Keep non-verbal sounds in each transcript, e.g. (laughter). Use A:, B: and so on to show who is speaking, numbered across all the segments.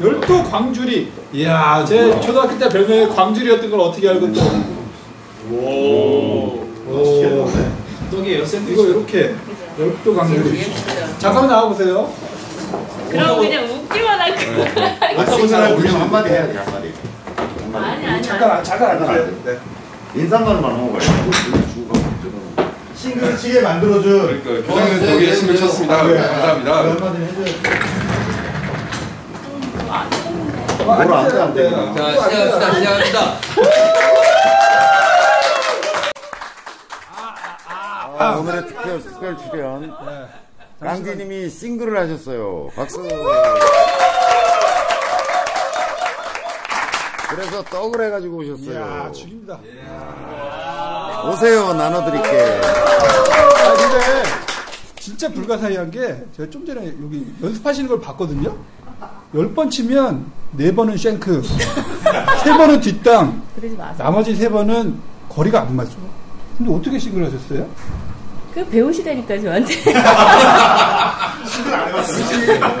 A: 열도 광주리. 이야, 제 초등학교 때 별명이 광주리였던 걸 어떻게 알고 또. 오. 오.
B: 떡이에요
A: 이거 이렇게 열도 광주리. 잠깐만 나와보세요.
C: 그럼 그냥 웃기만 할 거야.
D: 맞는 사람 우리는 한마디 해야 돼 한마디.
C: 아니 아니.
A: 잠깐, 잠깐 앉으세요. 네.
D: 인사말만 하고 가요. 싱글 치게 만들어준.
E: 그러니까 교장님 여기에 힘을 쳤습니다. 감사합니다.
D: 한마디 해줘요.
A: 어,
D: 뭐라 안 돼, 안 돼.
E: 자, 시작합니다. 시작합니다.
D: 아, 오늘의 특별, 특별 출연. 깡디님이 싱글을 하셨어요. 박수. 그래서 떡을 해가지고
A: 이야,
D: 오셨어요.
A: 죽입니다.
D: 오세요, 나눠드릴게.
A: 아, 근데 진짜 불가사의한 게 제가 좀 전에 여기 연습하시는 걸 봤거든요. 열 번 치면 네 번은 쉔크, 세 번은 뒷땅,
C: 그러지 마세요.
A: 나머지 세 번은 거리가 안 맞죠. 근데 어떻게 싱글 하셨어요?
C: 그 배우시다니까 저한테.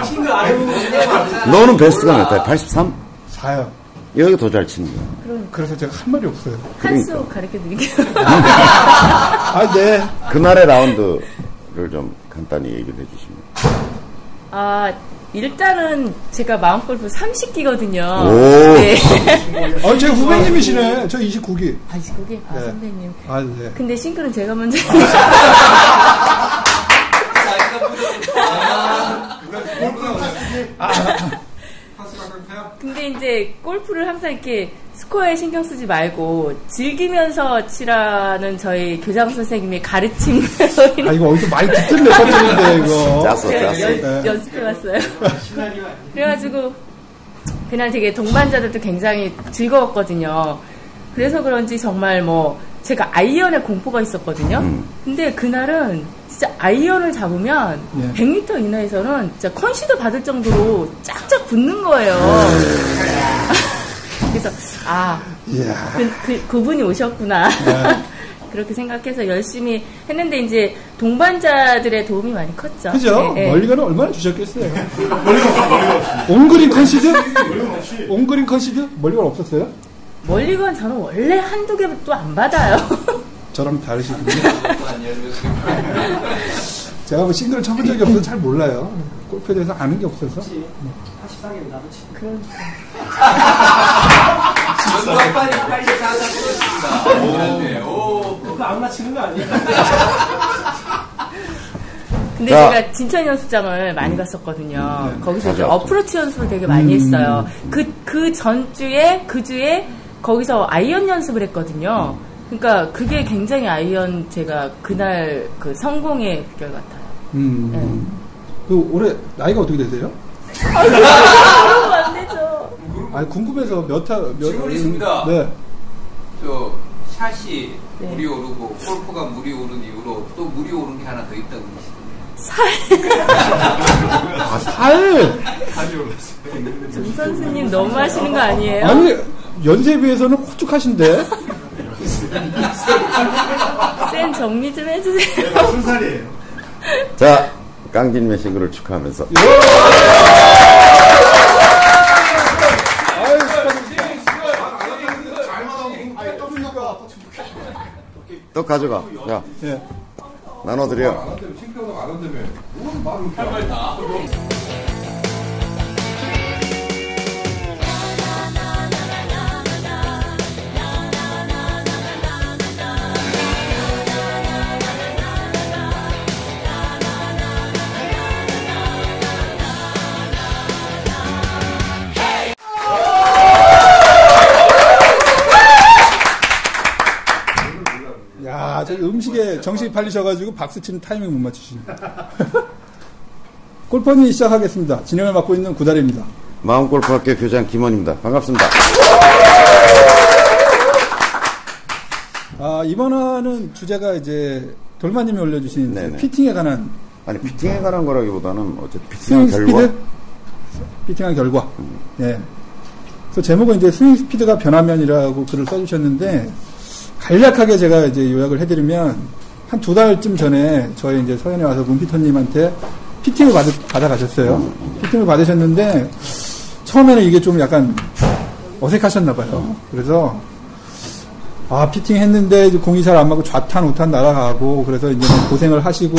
B: 싱글 안 해보고
D: 너는 베스트가 몇 달? 83?
A: 사요.
D: 여기가 더 잘 치는 거야.
A: 그래서 제가 한 말이 없어요.
C: 한수 가르쳐 드릴게요.
A: 아, 네.
D: 그날의 라운드를 좀 간단히 얘기를 해주시면.
C: 아 일단은 제가 마음골프 30기거든요.
D: 오.
C: 네.
A: 아, 제 (laughs) 후배님이시네. 저 29기.
C: 아 거기 아
A: 네.
C: 선배님.
A: 아, 네.
C: 근데 싱글은 제가 먼저. 근데 이제 골프를 항상 이렇게 스코어에 신경 쓰지 말고 즐기면서 치라는 저희 교장 선생님의 가르침으로
A: 아, 이거 어디서 많이 듣던 (laughs) 레퍼토리인데, 이거.
D: 짰어, 짰어.
C: 연,
A: 네.
C: 연습해봤어요. 그래가지고 그날 되게 동반자들도 굉장히 즐거웠거든요. 그래서 그런지 정말 뭐 제가 아이언에 공포가 있었거든요.
D: 음.
C: 근데 그날은 진짜 아이언을 잡으면
A: 예.
C: 100m 이내에서는 진짜 컨시드 받을 정도로 쫙쫙 붙는 거예요. 그래서 아
A: 이야.
C: 그, 그, 그분이 오셨구나.
A: 네. (laughs)
C: 그렇게 생각해서 열심히 했는데 이제 동반자들의 도움이 많이 컸죠.
A: 그죠?
C: 네, 네.
A: 멀리가는 얼마나 주셨겠어요? (laughs) 온그린 컨시드? 온그린 컨시드? 멀리가 없었어요?
C: 멀리건 저는 원래 한두 개도 안 받아요. (laughs)
A: 저랑 다르시군요. 제가 뭐 싱글을 쳐본 적이 없어서 잘 몰라요. 골프에 대해서 아는 게 없어서.
B: 84개는 나도 치
C: 그런
E: 전두환 빨리 84가 끊었습니다. 오.
B: 그거 안 맞히는 거 아니야?
C: 근데
D: 자.
C: 제가 진천 연습장을 많이 갔었거든요. 거기서 이제. 어프로치 연습을 되게 많이 했어요. 그, 그 전주에, 그 주에 거기서 아이언 연습을 했거든요. 그러니까 그게 굉장히 아이언 제가 그날 그 성공의 비결 같아요.
A: 음.
C: 네.
A: 그 올해 나이가 어떻게 되세요?
C: 그러면 안 되죠.
A: 아 궁금해서 몇 타, 몇.
E: 질문 있습니다.
A: 네.
E: 저 샷이
C: 네.
E: 물이 오르고 골프가 물이 오른 이후로 또 물이 오른 게 하나 더 있다고 그러시던데. (laughs)
A: 아, 살!
C: 정 선수님 너무 하시는 거 아니에요?
A: 아니, 연세에 비해서는 호축하신데? (laughs)
C: 쌤 정리 좀 해주세요.
D: 자, 깡디님의 싱글을 축하하면서.
A: 축하드립니다.
D: 떡 가져가. 야,
A: 예.
D: 나눠드려.
A: 음식에 정신이 팔리셔가지고 박수 치는 타이밍 못 맞추시네. (laughs) 골프 허니 시작하겠습니다. 진행을 맡고 있는 구달입니다.
D: 마음골프학교 교장 김원입니다. 반갑습니다.
A: 아, 이번 화는 주제가 이제 돌마님이 올려주신
D: 네네.
A: 피팅에 관한
D: 아니, 피팅에 관한 거라기보다는 어쨌든 피팅한 결과.
A: 스피드? 피팅한 결과. 예. 그래서 제목은 이제 스윙 스피드가 변화면이라고 글을 써주셨는데, 간략하게 제가 이제 요약을 해드리면, 한 두 달쯤 전에 저희 이제 서현에 와서 문피터님한테 피팅을 받, 받아 가셨어요. 피팅을 받으셨는데, 처음에는 이게 좀 약간 어색하셨나 봐요. 그래서 아 피팅 했는데 공이 잘 안 맞고 좌탄 우탄 날아가고 그래서 이제 뭐 고생을 하시고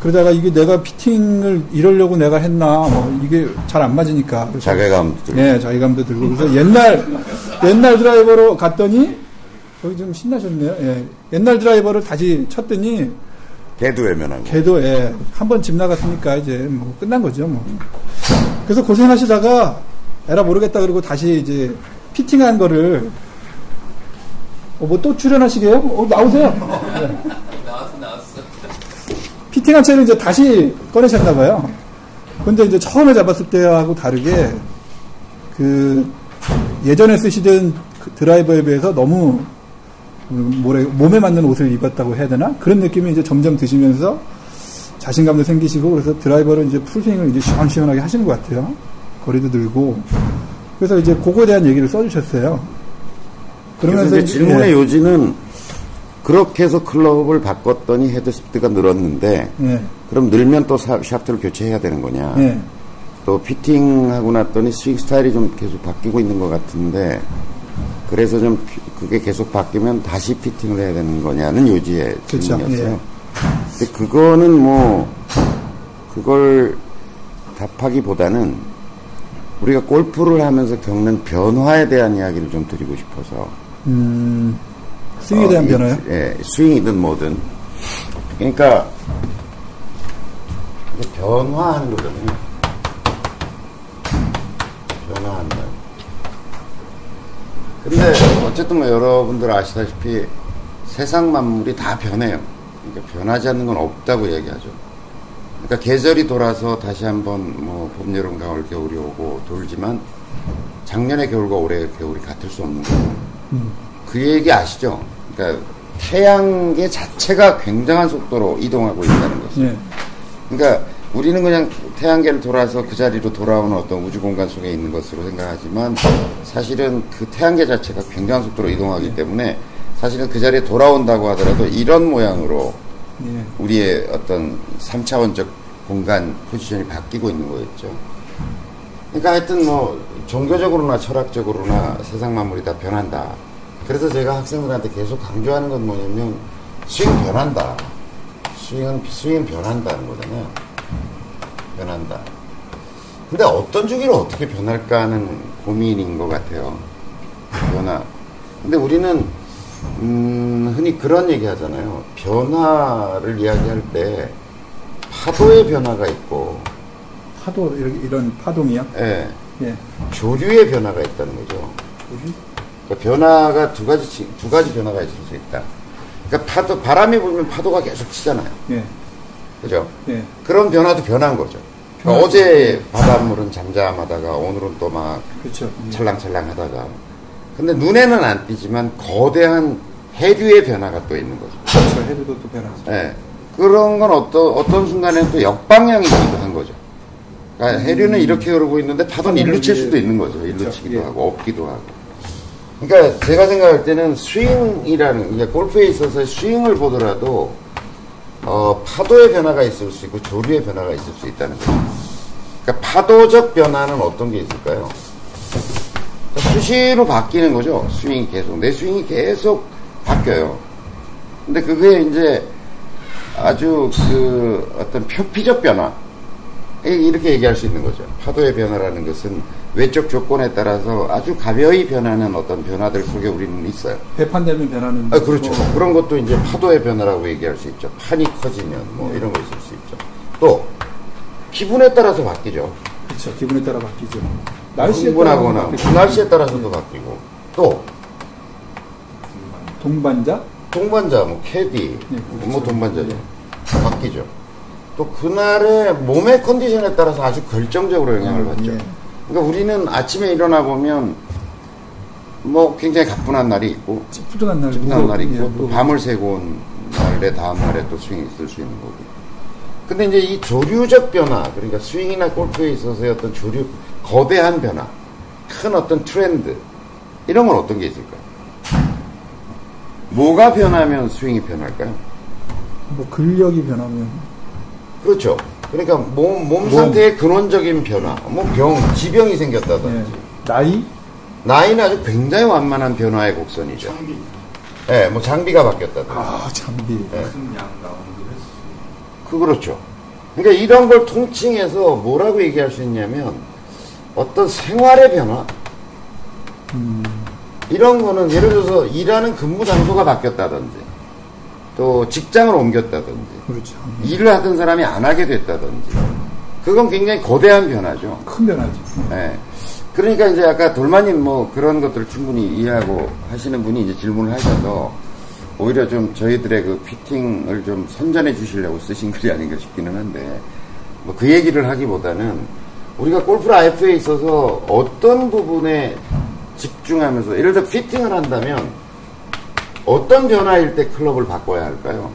A: 그러다가 이게 내가 피팅을 이러려고 내가 했나 뭐 이게 잘 안 맞으니까 그래서
D: 자괴감 들고.
A: 예, 자기감도 들고. 그래서 옛날, 옛날 드라이버로 갔더니, 저기 좀 신나셨네요. 예. 옛날 드라이버를 다시 쳤더니,
D: 개도 외면하고.
A: 걔도, 예, 한 번 집 나갔으니까 이제 뭐 끝난 거죠, 뭐. 그래서 고생하시다가, 에라 모르겠다 그러고 다시 이제 피팅한 거를, 어, 뭐 또 출연하시게요? 어, 나오세요. 예.
E: 나왔어, 나왔어.
A: 피팅한 채를 이제 다시 꺼내셨나 봐요. 근데 이제 처음에 잡았을 때하고 다르게, 그, 예전에 쓰시던 그 드라이버에 비해서 너무, 음, 뭐래, 몸에 맞는 옷을 입었다고 해야 되나? 그런 느낌이 이제 점점 드시면서 자신감도 생기시고, 그래서 드라이버를 이제 풀스윙을 이제 시원시원하게 하시는 것 같아요. 거리도 늘고. 그래서 이제 그거에 대한 얘기를 써주셨어요.
D: 이제- 질문의
A: 예,
D: 요지는 그렇게 해서 클럽을 바꿨더니 헤드 스피드가 늘었는데
A: 예,
D: 그럼 늘면 또 사- 샤프트를 교체해야 되는 거냐?
A: 예.
D: 또 피팅하고 났더니 스윙 스타일이 좀 계속 바뀌고 있는 것 같은데 그래서 좀 피- 그게 계속 바뀌면 다시 피팅을 해야 되는 거냐는 요지의 질문이었어요.
A: 예.
D: 근데 그거는 뭐 그걸 답하기보다는 우리가 골프를 하면서 겪는 변화에 대한 이야기를 좀 드리고 싶어서
A: 음, 스윙에
D: 어,
A: 대한
D: 이-
A: 변화요?
D: 예, 스윙이든 뭐든. 그러니까 변화하는 거거든요. 변화하는 거. 근데 어쨌든 뭐 여러분들 아시다시피 세상 만물이 다 변해요. 그러니까 변하지 않는 건 없다고 얘기하죠. 그러니까 계절이 돌아서 다시 한번 뭐 봄, 여름, 가을, 겨울이 오고 돌지만 작년의 겨울과 올해의 겨울이 같을 수 없는 거예요. 그 얘기 아시죠? 그러니까 태양계 자체가 굉장한 속도로 이동하고 있다는 거죠.
A: 예.
D: 그러니까 우리는 그냥 태양계를 돌아서 그 자리로 돌아오는 어떤 우주 공간 속에 있는 것으로 생각하지만 사실은 그 태양계 자체가 굉장한 속도로 이동하기 때문에 사실은 그 자리에 돌아온다고 하더라도 이런 모양으로
A: 예.
D: 우리의 어떤 3차원적 공간 포지션이 바뀌고 있는 거겠죠. 그러니까 하여튼 뭐 종교적으로나 철학적으로나 세상 만물이 다 변한다. 그래서 제가 학생들한테 계속 강조하는 건 뭐냐면 스윙 변한다. 스윙은 스윙 변한다는 거잖아요. 변한다. 근데 어떤 주기로 어떻게 변할까 하는 고민인 것 같아요. 변화. 근데 우리는 음, 흔히 그런 얘기 하잖아요. 변화를 이야기할 때 파도의 변화가 있고,
A: 파도, 이런, 이런 파동이요?
D: 예,
A: 예.
D: 조류의 변화가 있다는 거죠. 그러니까 변화가 두 가지, 치- 두 가지 변화가 있을 수 있다. 그러니까 파도, 바람이 불면 파도가 계속 치잖아요.
A: 예.
D: 그죠?
A: 예.
D: 그런 변화도 변한 거죠. 그러니까 어제 바닷물은 잠잠하다가 오늘은 또막
A: 그렇죠. 예.
D: 찰랑찰랑 하다가. 근데 눈에는 안 띄지만 거대한 해류의 변화가 또 있는 거죠.
A: 그렇죠. 해도도 또 변하죠.
D: 예. 그런 건 어떤, 어떤 순간에는 또 역방향이기도 한 거죠. 그러니까 해류는 이렇게 흐르고 있는데 파도는 일로 칠 수도 있는 거죠. 일로
A: 그렇죠.
D: 치기도
A: 예.
D: 하고, 없기도 하고. 그러니까 제가 생각할 때는 스윙이라는, 이게 골프에 있어서 스윙을 보더라도, 어, 파도의 변화가 있을 수 있고, 조류의 변화가 있을 수 있다는 거죠. 그러니까 파도적 변화는 어떤 게 있을까요? 수시로 바뀌는 거죠. 스윙이 계속. 내 스윙이 계속 바뀌어요. 근데 그게 이제 아주 그 어떤 표피적 변화. 이- 이렇게 얘기할 수 있는 거죠. 파도의 변화라는 것은 외적 조건에 따라서 아주 가벼이 변하는 어떤 변화들 속에 우리는 있어요.
A: 배판되면 변하는.
D: 아, 그렇죠.
A: 거고.
D: 그런 것도 이제 파도의 변화라고 얘기할 수 있죠. 판이 커지면 뭐 이런 거 있을 수 있죠. 또, 기분에 따라서 바뀌죠.
A: 그렇죠. 기분에 따라 바뀌죠. 날씨에 따라
D: 흥분하거나
A: 바뀌죠.
D: 날씨에 따라서도 바뀌고 또
A: 동반자?
D: 동반자 뭐 캐디
A: 네, 그렇죠.
D: 뭐 동반자죠 바뀌죠 또 그날의 몸의 컨디션에 따라서 아주 결정적으로 영향을
A: 음,
D: 받죠
A: 예.
D: 그러니까 우리는 아침에 일어나 보면 뭐 굉장히 가뿐한 날이 있고
A: 찌푸둥한 날.
D: 찌푸한 날이 있고
A: 예,
D: 또 밤을 새고 온 날의 다음 날에 또 스윙이 있을 수 있는 거고 근데 이제 이 조류적 변화 그러니까 스윙이나 골프에 있어서의 어떤 조류 거대한 변화 큰 어떤 트렌드 이런 건 어떤 게 있을까요? 뭐가 변하면 스윙이 변할까요?
A: 뭐 근력이 변하면.
D: 그렇죠. 그러니까 몸, 몸
A: 몸.
D: 상태의 근원적인 변화, 뭐 병, 지병이
A: 예.
D: 생겼다든지,
A: 나이?
D: 나이는 아주 굉장히 완만한 변화의 곡선이죠. 예, 뭐 장비가 바뀌었다든지.
A: 아, 장비.
D: 예.
E: 무슨 양 라운드 했어.
D: 그 그렇죠. 그러니까 이런 걸 통칭해서 뭐라고 얘기할 수 있냐면 어떤 생활의 변화 이런 거는 예를 들어서 일하는 근무 장소가 바뀌었다든지 또 직장을 옮겼다든지
A: 그렇죠.
D: 일을 하던 사람이 안 하게 됐다든지 그건 굉장히 거대한 변화죠.
A: 큰 변화죠.
D: 예. 그러니까 이제 아까 돌마님 뭐 그런 것들을 충분히 이해하고 하시는 분이 이제 질문을 하셔서 오히려 좀 저희들의 그 피팅을 좀 선전해 주시려고 쓰신 글이 아닌가 싶기는 한데 뭐 그 얘기를 하기보다는 우리가 골프 라이프에 있어서 어떤 부분에 집중하면서 예를 들어 피팅을 한다면 어떤 변화일 때 클럽을 바꿔야 할까요?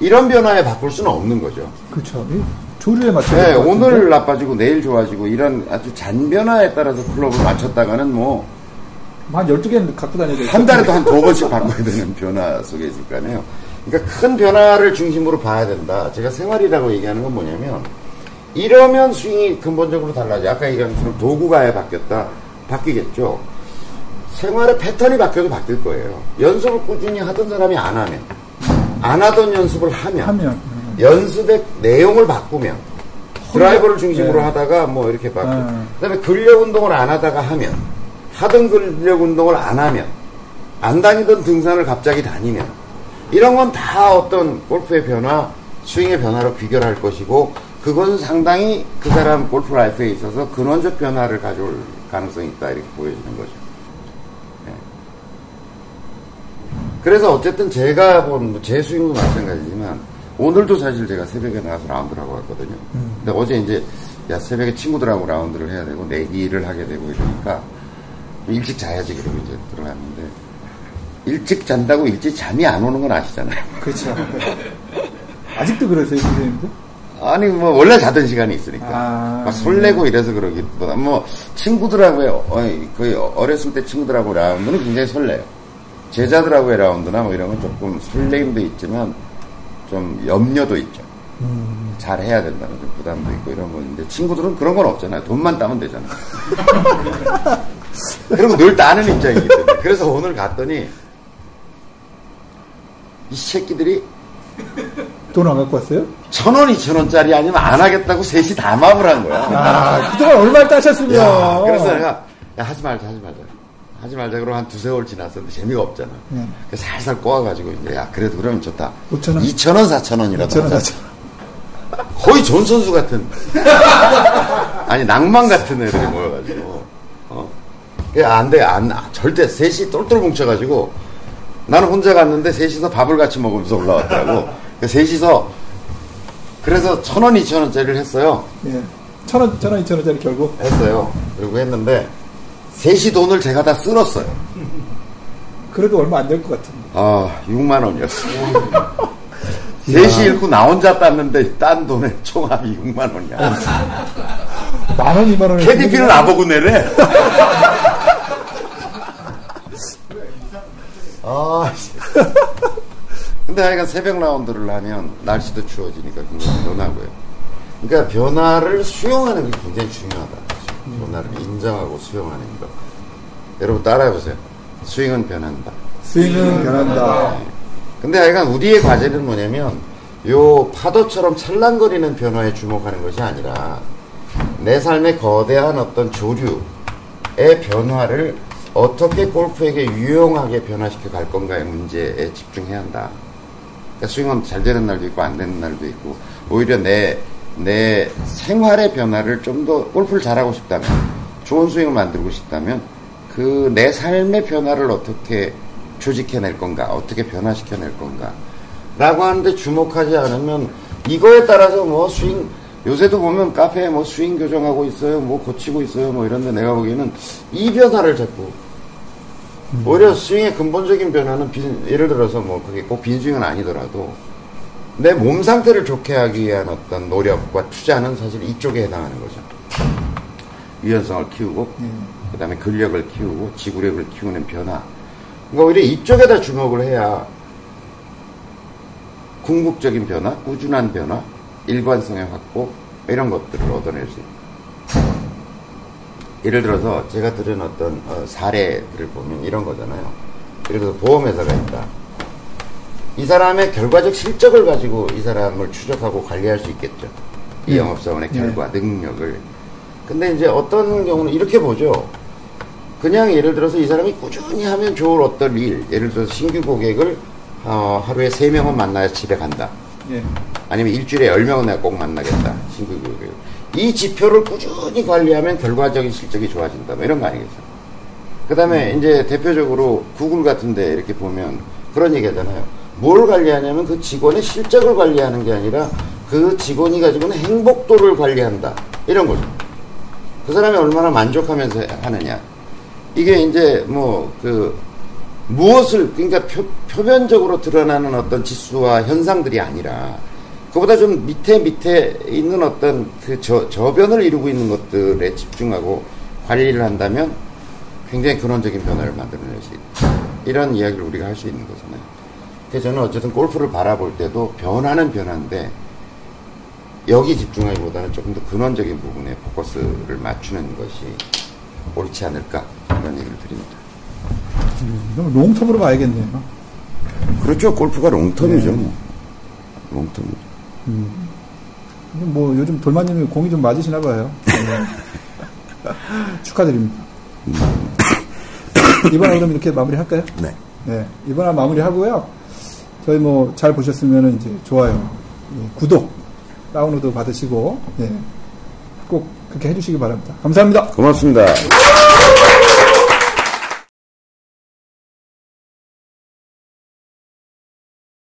D: 이런 변화에 바꿀 수는 없는 거죠.
A: 그렇죠. 이 조류에 맞춰.
D: 네, 오늘 나빠지고 내일 좋아지고 이런 아주 잔변화에 따라서 클럽을 맞췄다가는
A: 뭐한한 12개 갖고 다녀야 돼.
D: 달에도 한 두 번씩 바꿔야 되는 변화 속에 있을 거 아니에요. 그러니까 큰 변화를 중심으로 봐야 된다. 제가 생활이라고 얘기하는 건 뭐냐면 이러면 스윙이 근본적으로 달라져. 아까 얘기한 것처럼 도구가 아예 바뀌었다. 바뀌겠죠. 생활의 패턴이 바뀌어도 바뀔 거예요. 연습을 꾸준히 하던 사람이 안 하면 안 하던 연습을 하면
A: 하면. 음.
D: 연습의 내용을 바꾸면 드라이버를 중심으로
A: 네.
D: 하다가 뭐 이렇게 바꾸고
A: 음.
D: 그다음에 근력 운동을 안 하다가 하면 하던 근력 운동을 안 하면 안 다니던 등산을 갑자기 다니면 이런 건 다 어떤 골프의 변화, 스윙의 변화로 귀결할 것이고 그건 상당히 그 사람 골프 라이프에 있어서 근원적 변화를 가져올 가능성이 있다 이렇게 보여지는 거죠. 네. 그래서 어쨌든 제가 본제 스윙도 마찬가지지만 오늘도 사실 제가 새벽에 나가서 라운드를 하고 왔거든요. 근데 어제 이제 야 새벽에 친구들하고 라운드를 해야 되고 내기를 하게 되고 이러니까 일찍 자야지 그러고 이제 들어갔는데 일찍 잔다고 일찍 잠이 안 오는 건 아시잖아요.
A: 그렇죠. 아직도 그러세요, 선생님도?
D: 아니 뭐 원래 자던 시간이 있으니까
A: 아,
D: 막 설레고 이래서 그러기보다 뭐 친구들하고의 어, 거의 어렸을 때 친구들하고 라운드는 굉장히 설레요. 제자들하고의 라운드나 뭐 이런 건 조금 설레임도 있지만 좀 염려도 있죠.
A: 음.
D: 잘 해야 된다는 좀 부담도 있고 이런 건데 친구들은 그런 건 없잖아요. 돈만 따면 되잖아요. (laughs) 그리고 늘 따는 입장이기 때문에 그래서 오늘 갔더니 이 새끼들이
A: 돈 안 갖고 왔어요?
D: 천 원, 이천 원짜리 아니면 안 하겠다고 셋이 다 마음을 한 거야.
A: 아, 그동안 얼마를 따셨으면.
D: 야, 그래서 내가, 야, 하지 말자, 하지 말자. 하지 말자. 그러고 한 두세 월 지났었는데 재미가 없잖아.
A: 네.
D: 그래서 살살 꼬아가지고, 이제, 야, 그래도 그러면 좋다.
A: 오천 원?
D: 이천 원, 사천 원이라도.
A: 저는
D: 하자.
A: 하죠.
D: 거의 존 선수 같은. (laughs) 아니, 낭만 같은 애들이 모여가지고. 어. 안 돼, 안, 절대 셋이 똘똘 뭉쳐가지고, 나는 혼자 갔는데 셋이서 밥을 같이 먹으면서 올라왔더라고. 그 셋이서, 그래서 천 원, 이천 원짜리를 했어요.
A: 예. 천 원, 천 원, 이천 원짜리 결국.
D: 했어요. 그리고 했는데, 셋이 돈을 제가 다 쓸었어요.
A: 그래도 얼마 안 될 것 같은데.
D: 아, 6만 원이었어요. (laughs) 셋이 잃고 나 혼자 땄는데, 딴 돈의 총합이 6만 원이야.
A: 만 원, 이만 원.
D: KDP는 나보고 내래. 아, 씨. (laughs) 근데 하여간 새벽 라운드를 하면 날씨도 추워지니까 굉장히 변하고요. 그러니까 변화를 수용하는 게 굉장히 중요하다. 변화를 인정하고 수용하는 거. 여러분 따라해보세요. 스윙은 변한다.
A: 스윙은 변한다.
D: 근데 하여간 우리의 과제는 뭐냐면 요 파도처럼 찰랑거리는 변화에 주목하는 것이 아니라 내 삶의 거대한 어떤 조류의 변화를 어떻게 골프에게 유용하게 변화시켜 갈 건가의 문제에 집중해야 한다. 그러니까 스윙은 잘 되는 날도 있고 안 되는 날도 있고 오히려 내, 내 생활의 변화를 좀 더 골프를 잘하고 싶다면 좋은 스윙을 만들고 싶다면 그 내 삶의 변화를 어떻게 조직해낼 건가 어떻게 변화시켜낼 건가 라고 하는데 주목하지 않으면 이거에 따라서 뭐 스윙 요새도 보면 카페에 뭐 스윙 교정하고 있어요 뭐 고치고 있어요 뭐 이런데 내가 보기에는 이 변화를 자꾸 오히려 스윙의 근본적인 변화는 빈- 예를 들어서 뭐 그게 꼭 빈 스윙은 아니더라도 내 몸 상태를 좋게 하기 위한 어떤 노력과 투자는 사실 이쪽에 해당하는 거죠. 유연성을 키우고 그 다음에 근력을 키우고 지구력을 키우는 변화. 그러니까 오히려 이쪽에다 주목을 해야 궁극적인 변화, 꾸준한 변화, 일관성의 확보 이런 것들을 얻어낼 수 있다. 예를 들어서 제가 들은 어떤 어, 사례들을 보면 이런 거잖아요. 예를 들어서 보험회사가 있다. 이 사람의 결과적 실적을 가지고 이 사람을 추적하고 관리할 수 있겠죠. 이
A: 네.
D: 영업사원의
A: 네.
D: 결과, 능력을. 근데 이제 어떤 경우는 이렇게 보죠. 그냥 예를 들어서 이 사람이 꾸준히 하면 좋을 어떤 일, 예를 들어서 신규 고객을 어, 하루에 세명은 만나야 집에 간다.
A: 예.
D: 아니면 일주일에 10명은 내가 꼭 만나겠다. 신규 고객을. 이 지표를 꾸준히 관리하면 결과적인 실적이 좋아진다. 뭐 이런 거 아니겠어요? 그 다음에 이제 대표적으로 구글 같은데 이렇게 보면 그런 얘기 하잖아요. 뭘 관리하냐면 그 직원의 실적을 관리하는 게 아니라 그 직원이 가지고 있는 행복도를 관리한다. 이런 거죠. 그 사람이 얼마나 만족하면서 하느냐. 이게 이제 뭐 그 무엇을 그러니까 표, 표면적으로 드러나는 어떤 지수와 현상들이 아니라 그보다 좀 밑에 밑에 있는 어떤 그 저, 저변을 이루고 있는 것들에 집중하고 관리를 한다면 굉장히 근원적인 변화를 만들어낼 수 있다. 이런 이야기를 우리가 할 수 있는 거잖아요. 그래서 저는 어쨌든 골프를 바라볼 때도 변화는 변화인데 여기 집중하기보다는 조금 더 근원적인 부분에 포커스를 맞추는 것이 옳지 않을까 이런 얘기를 드립니다.
A: 그럼 롱텀으로 봐야겠네요.
D: 그렇죠. 골프가 롱텀이죠. 뭐. 롱텀이죠.
A: 뭐 요즘 돌만님이 공이 좀 맞으시나 봐요. 네. (laughs) 축하드립니다. 이번에 그럼 이렇게 마무리할까요?
D: 네.
A: 네, 이번에 마무리하고요. 저희 뭐 잘 보셨으면 이제 좋아요, 예, 구독, 다운로드 받으시고 예, 꼭 그렇게 해주시기 바랍니다. 감사합니다.
D: 고맙습니다.